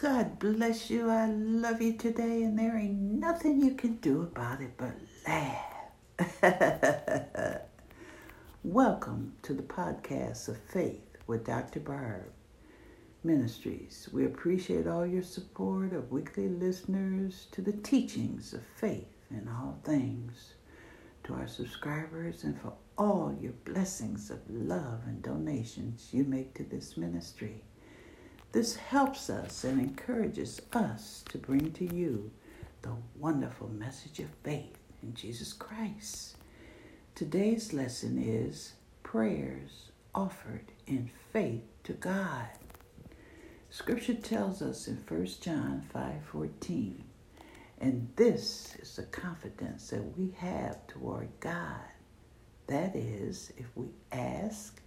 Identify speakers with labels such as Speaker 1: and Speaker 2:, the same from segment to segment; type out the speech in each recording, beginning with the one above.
Speaker 1: God bless you. I love you today, and there ain't nothing you can do about it but laugh. Welcome to the podcast of Faith with Dr. Barb Ministries. We appreciate all your support of weekly listeners to the teachings of faith in all things, to our subscribers, and for all your blessings of love and donations you make to this ministry. This helps us and encourages us to bring to you the wonderful message of faith in Jesus Christ. Today's lesson is prayers offered in faith to God. Scripture tells us in 1 John 5:14, and this is the confidence that we have toward God. That is, if we ask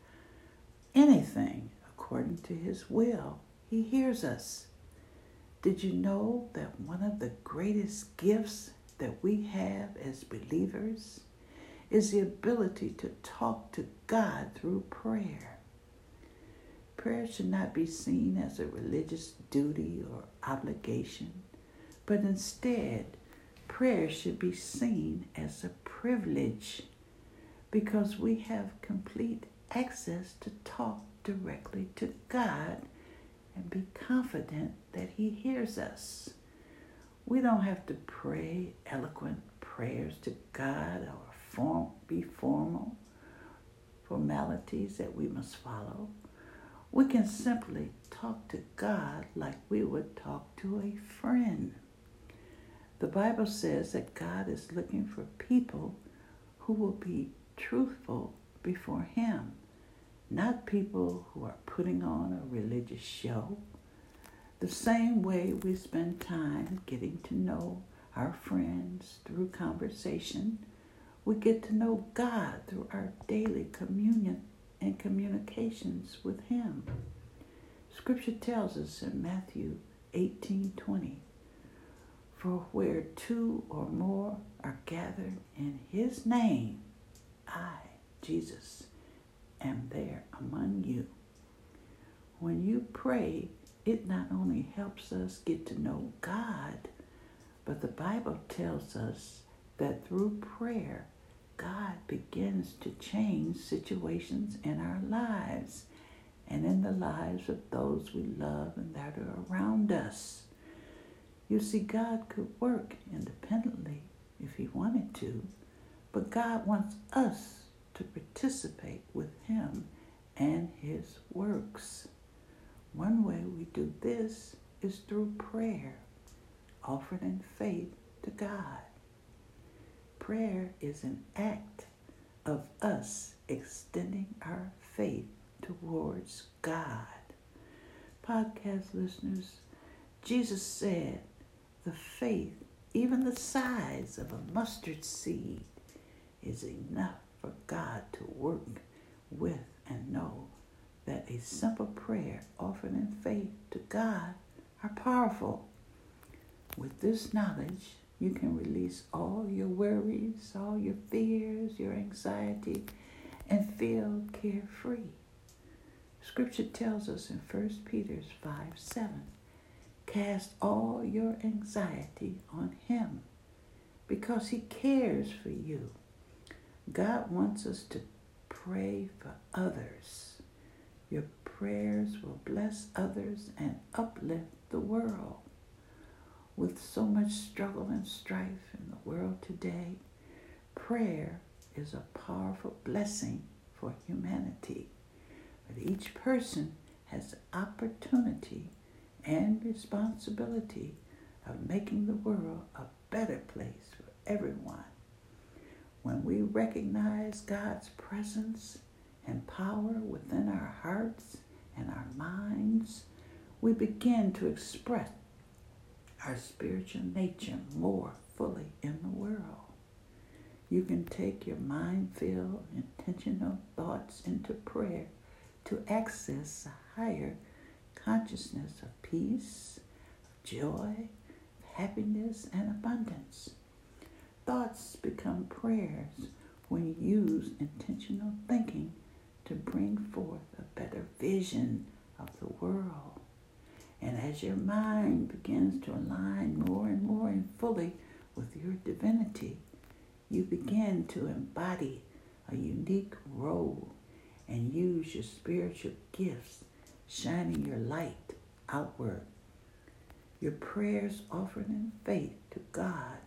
Speaker 1: anything according to his will, he hears us. Did you know that one of the greatest gifts that we have as believers is the ability to talk to God through prayer? Prayer should not be seen as a religious duty or obligation, but instead, prayer should be seen as a privilege because we have complete access to talk directly to God and be confident that He hears us. We don't have to pray eloquent prayers to God or form, be formal formalities that we must follow. We can simply talk to God like we would talk to a friend. The Bible says that God is looking for people who will be truthful before Him not people who are putting on a religious show. The same way we spend time getting to know our friends through conversation, we get to know God through our daily communion and communications with Him. Scripture tells us in Matthew 18:20, For where two or more are gathered in His name, I, Jesus, am there among you. When you pray, it not only helps us get to know God, but the Bible tells us that through prayer, God begins to change situations in our lives and in the lives of those we love and that are around us. You see, God could work independently if He wanted to, but God wants us to participate with Him and His works. One way we do this is through prayer, offered in faith to God. Prayer is an act of us extending our faith towards God. Podcast listeners, Jesus said, the faith, even the size of a mustard seed, is enough for God to work with and know that a simple prayer offered in faith to God are powerful. With this knowledge, you can release all your worries, all your fears, your anxiety, and feel carefree. Scripture tells us in 1 Peter 5 7, cast all your anxiety on Him because He cares for you. God wants us to pray for others. Your prayers will bless others and uplift the world. With so much struggle and strife in the world today, prayer is a powerful blessing for humanity. But each person has the opportunity and responsibility of making the world a better place for everyone. When we recognize God's presence and power within our hearts and our minds, we begin to express our spiritual nature more fully in the world. You can take your mind filled, intentional thoughts into prayer to access a higher consciousness of peace, joy, happiness, and abundance. Thoughts become prayers when you use intentional thinking to bring forth a better vision of the world. And as your mind begins to align more and more and fully with your divinity, you begin to embody a unique role and use your spiritual gifts, shining your light outward. Your prayers offered in faith to God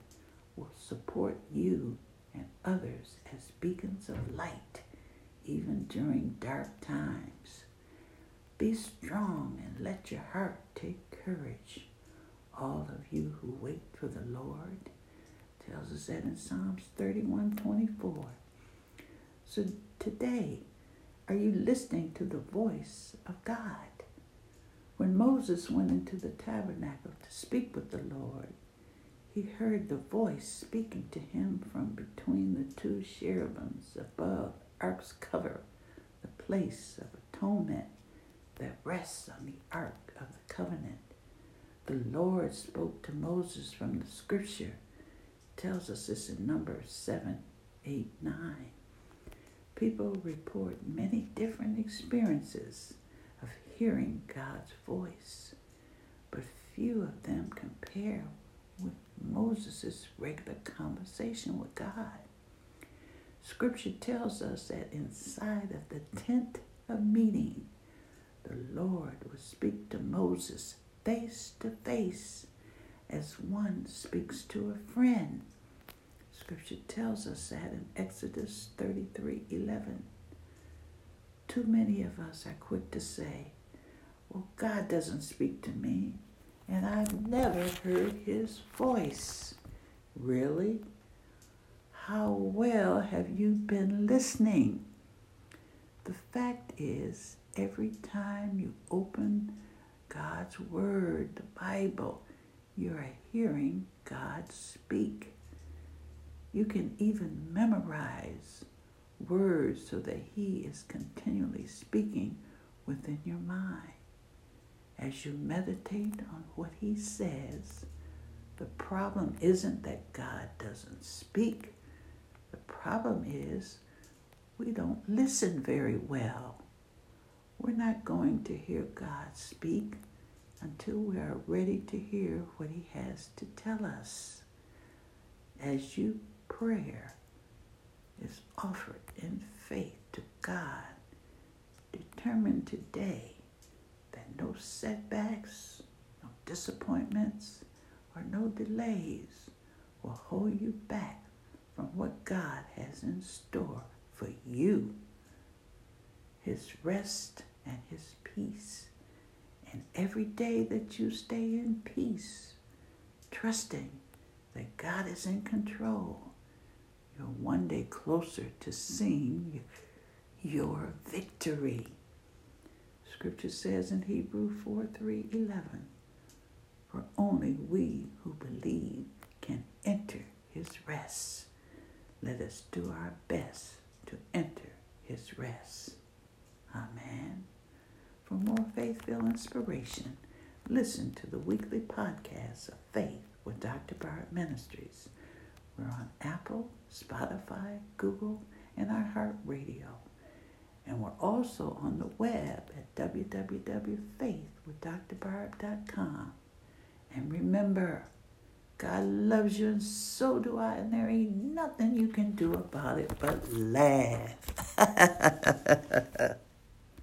Speaker 1: will support you and others as beacons of light, even during dark times. Be strong and let your heart take courage. All of you who wait for the Lord tells us that in Psalms 31 24. So today, are you listening to the voice of God? When Moses went into the tabernacle to speak with the Lord, he heard the voice speaking to him from between the two cherubims above ark's cover, the place of atonement that rests on the ark of the covenant. The Lord spoke to Moses from the scripture. It tells us this in Numbers 7, 8, 9. People report many different experiences of hearing God's voice, but few of them compare Moses' regular conversation with God. Scripture tells us that inside of the tent of meeting, the Lord would speak to Moses face to face as one speaks to a friend. Scripture tells us that in Exodus 33 11. Too many of us are quick to say, Well, God doesn't speak to me and I've never heard his voice. Really? How well have you been listening? The fact is, every time you open God's Word, the Bible, you are hearing God speak. You can even memorize words so that He is continually speaking within your mind as you meditate on what he says, the problem isn't that God doesn't speak. The problem is we don't listen very well. We're not going to hear God speak until we are ready to hear what he has to tell us. As you prayer is offered in faith to God, determine today no setbacks, no disappointments, or no delays will hold you back from what God has in store for you. His rest and His peace. And every day that you stay in peace, trusting that God is in control, you're one day closer to seeing your victory. Scripture says in Hebrew 4 3 11, For only we who believe can enter his rest. Let us do our best to enter his rest. Amen. For more faith filled inspiration, listen to the weekly podcast of Faith with Dr. Barb Ministries. We're on Apple, Spotify, Google, and iHeartRadio. And we're also on the web at www.faithwithdrbarb.com. And remember, God loves you and so do I, and there ain't nothing you can do about it but laugh.